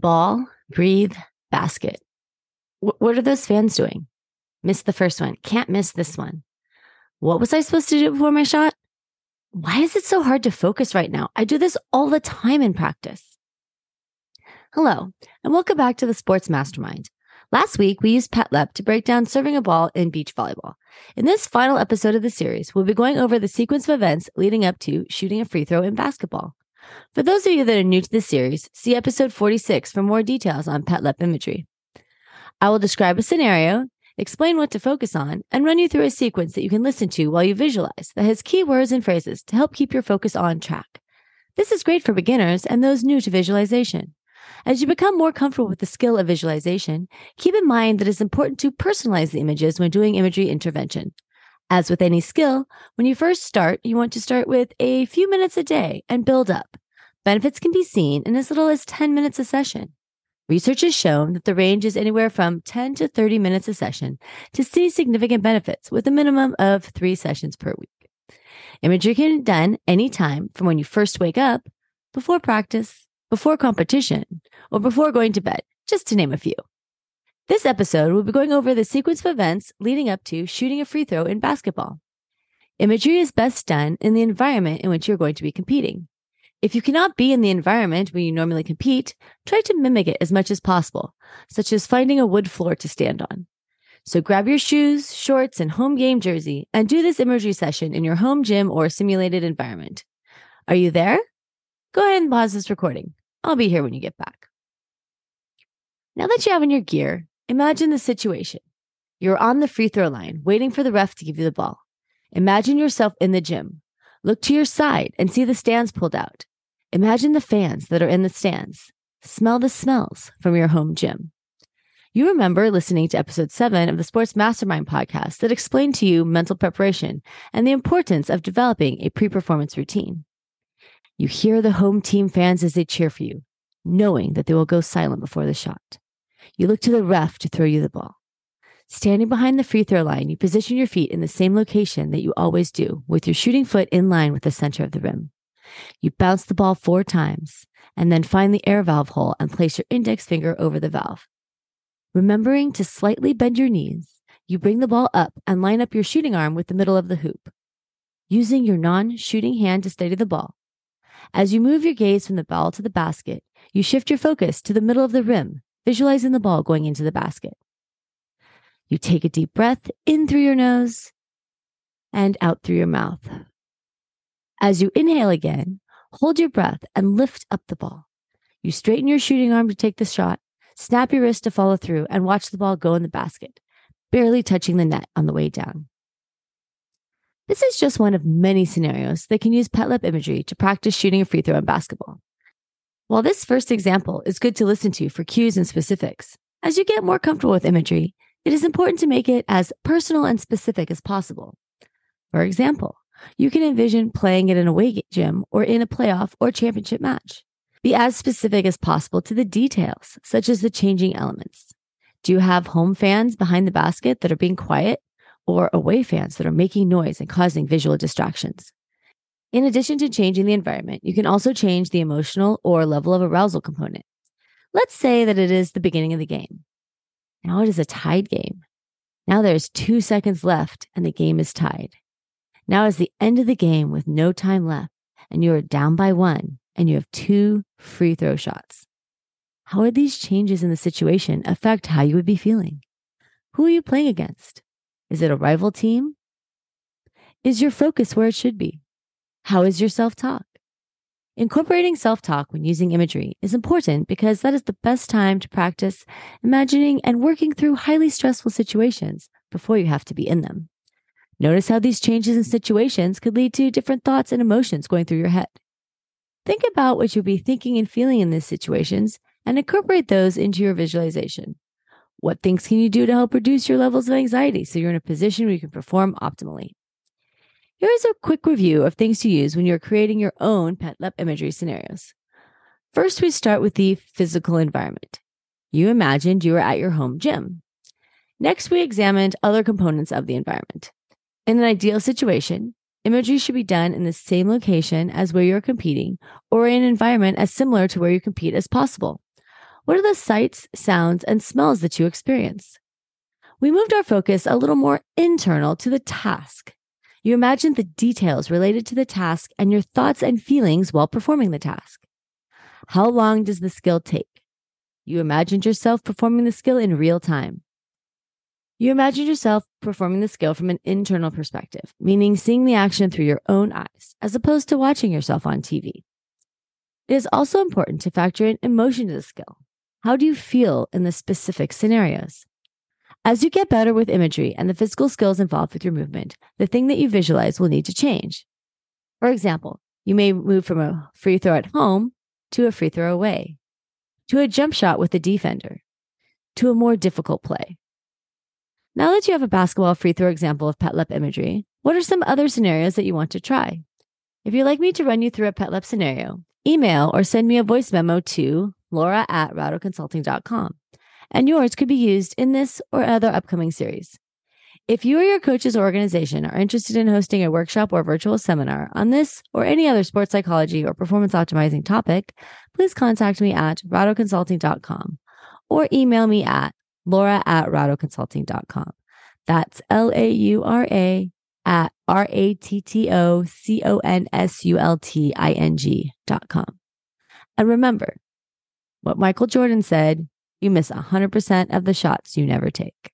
Ball, breathe, basket. W- what are those fans doing? Missed the first one. Can't miss this one. What was I supposed to do before my shot? Why is it so hard to focus right now? I do this all the time in practice. Hello, and welcome back to the Sports Mastermind. Last week, we used PETTLEP to break down serving a ball in beach volleyball. In this final episode of the series, we'll be going over the sequence of events leading up to shooting a free throw in basketball. For those of you that are new to this series, see episode 46 for more details on PETTLEP imagery. I will describe a scenario, explain what to focus on, and run you through a sequence that you can listen to while you visualize that has key words and phrases to help keep your focus on track. This is great for beginners and those new to visualization. As you become more comfortable with the skill of visualization, keep in mind that it's important to personalize the images when doing imagery intervention. As with any skill, when you first start, you want to start with a few minutes a day and build up. Benefits can be seen in as little as 10 minutes a session. Research has shown that the range is anywhere from 10 to 30 minutes a session to see significant benefits with a minimum of three sessions per week. Imagery can be done anytime from when you first wake up, before practice, before competition, or before going to bed, just to name a few. This episode, we'll be going over the sequence of events leading up to shooting a free throw in basketball. Imagery is best done in the environment in which you're going to be competing. If you cannot be in the environment where you normally compete, try to mimic it as much as possible, such as finding a wood floor to stand on. So grab your shoes, shorts, and home game jersey and do this imagery session in your home gym or simulated environment. Are you there? Go ahead and pause this recording. I'll be here when you get back. Now that you have in your gear, Imagine the situation. You're on the free throw line, waiting for the ref to give you the ball. Imagine yourself in the gym. Look to your side and see the stands pulled out. Imagine the fans that are in the stands. Smell the smells from your home gym. You remember listening to episode seven of the Sports Mastermind podcast that explained to you mental preparation and the importance of developing a pre performance routine. You hear the home team fans as they cheer for you, knowing that they will go silent before the shot. You look to the ref to throw you the ball. Standing behind the free throw line, you position your feet in the same location that you always do, with your shooting foot in line with the center of the rim. You bounce the ball four times and then find the air valve hole and place your index finger over the valve. Remembering to slightly bend your knees, you bring the ball up and line up your shooting arm with the middle of the hoop. Using your non shooting hand to steady the ball. As you move your gaze from the ball to the basket, you shift your focus to the middle of the rim visualizing the ball going into the basket. You take a deep breath in through your nose and out through your mouth. As you inhale again, hold your breath and lift up the ball. You straighten your shooting arm to take the shot, snap your wrist to follow through, and watch the ball go in the basket, barely touching the net on the way down. This is just one of many scenarios that can use PETTLEP imagery to practice shooting a free throw in basketball. While this first example is good to listen to for cues and specifics, as you get more comfortable with imagery, it is important to make it as personal and specific as possible. For example, you can envision playing at an away gym or in a playoff or championship match. Be as specific as possible to the details, such as the changing elements. Do you have home fans behind the basket that are being quiet or away fans that are making noise and causing visual distractions? In addition to changing the environment, you can also change the emotional or level of arousal component. Let's say that it is the beginning of the game. Now it is a tied game. Now there's two seconds left and the game is tied. Now is the end of the game with no time left and you are down by one and you have two free throw shots. How would these changes in the situation affect how you would be feeling? Who are you playing against? Is it a rival team? Is your focus where it should be? How is your self talk? Incorporating self talk when using imagery is important because that is the best time to practice imagining and working through highly stressful situations before you have to be in them. Notice how these changes in situations could lead to different thoughts and emotions going through your head. Think about what you'll be thinking and feeling in these situations and incorporate those into your visualization. What things can you do to help reduce your levels of anxiety so you're in a position where you can perform optimally? Here's a quick review of things to use when you're creating your own PETTLEP imagery scenarios. First, we start with the physical environment. You imagined you were at your home gym. Next, we examined other components of the environment. In an ideal situation, imagery should be done in the same location as where you're competing or in an environment as similar to where you compete as possible. What are the sights, sounds, and smells that you experience? We moved our focus a little more internal to the task. You imagine the details related to the task and your thoughts and feelings while performing the task. How long does the skill take? You imagined yourself performing the skill in real time. You imagined yourself performing the skill from an internal perspective, meaning seeing the action through your own eyes, as opposed to watching yourself on TV. It is also important to factor in emotion to the skill. How do you feel in the specific scenarios? As you get better with imagery and the physical skills involved with your movement, the thing that you visualize will need to change. For example, you may move from a free throw at home to a free throw away, to a jump shot with a defender, to a more difficult play. Now that you have a basketball free throw example of PETTLEP imagery, what are some other scenarios that you want to try? If you'd like me to run you through a PETTLEP scenario, email or send me a voice memo to laura at rattoconsulting.com and yours could be used in this or other upcoming series. If you or your coach's organization are interested in hosting a workshop or virtual seminar on this or any other sports psychology or performance optimizing topic, please contact me at rattoconsulting.com or email me at laura at rattoconsulting.com. That's L A U R A at R A T T O C O N S U L T I N G dot com. And remember what Michael Jordan said you miss 100% of the shots you never take.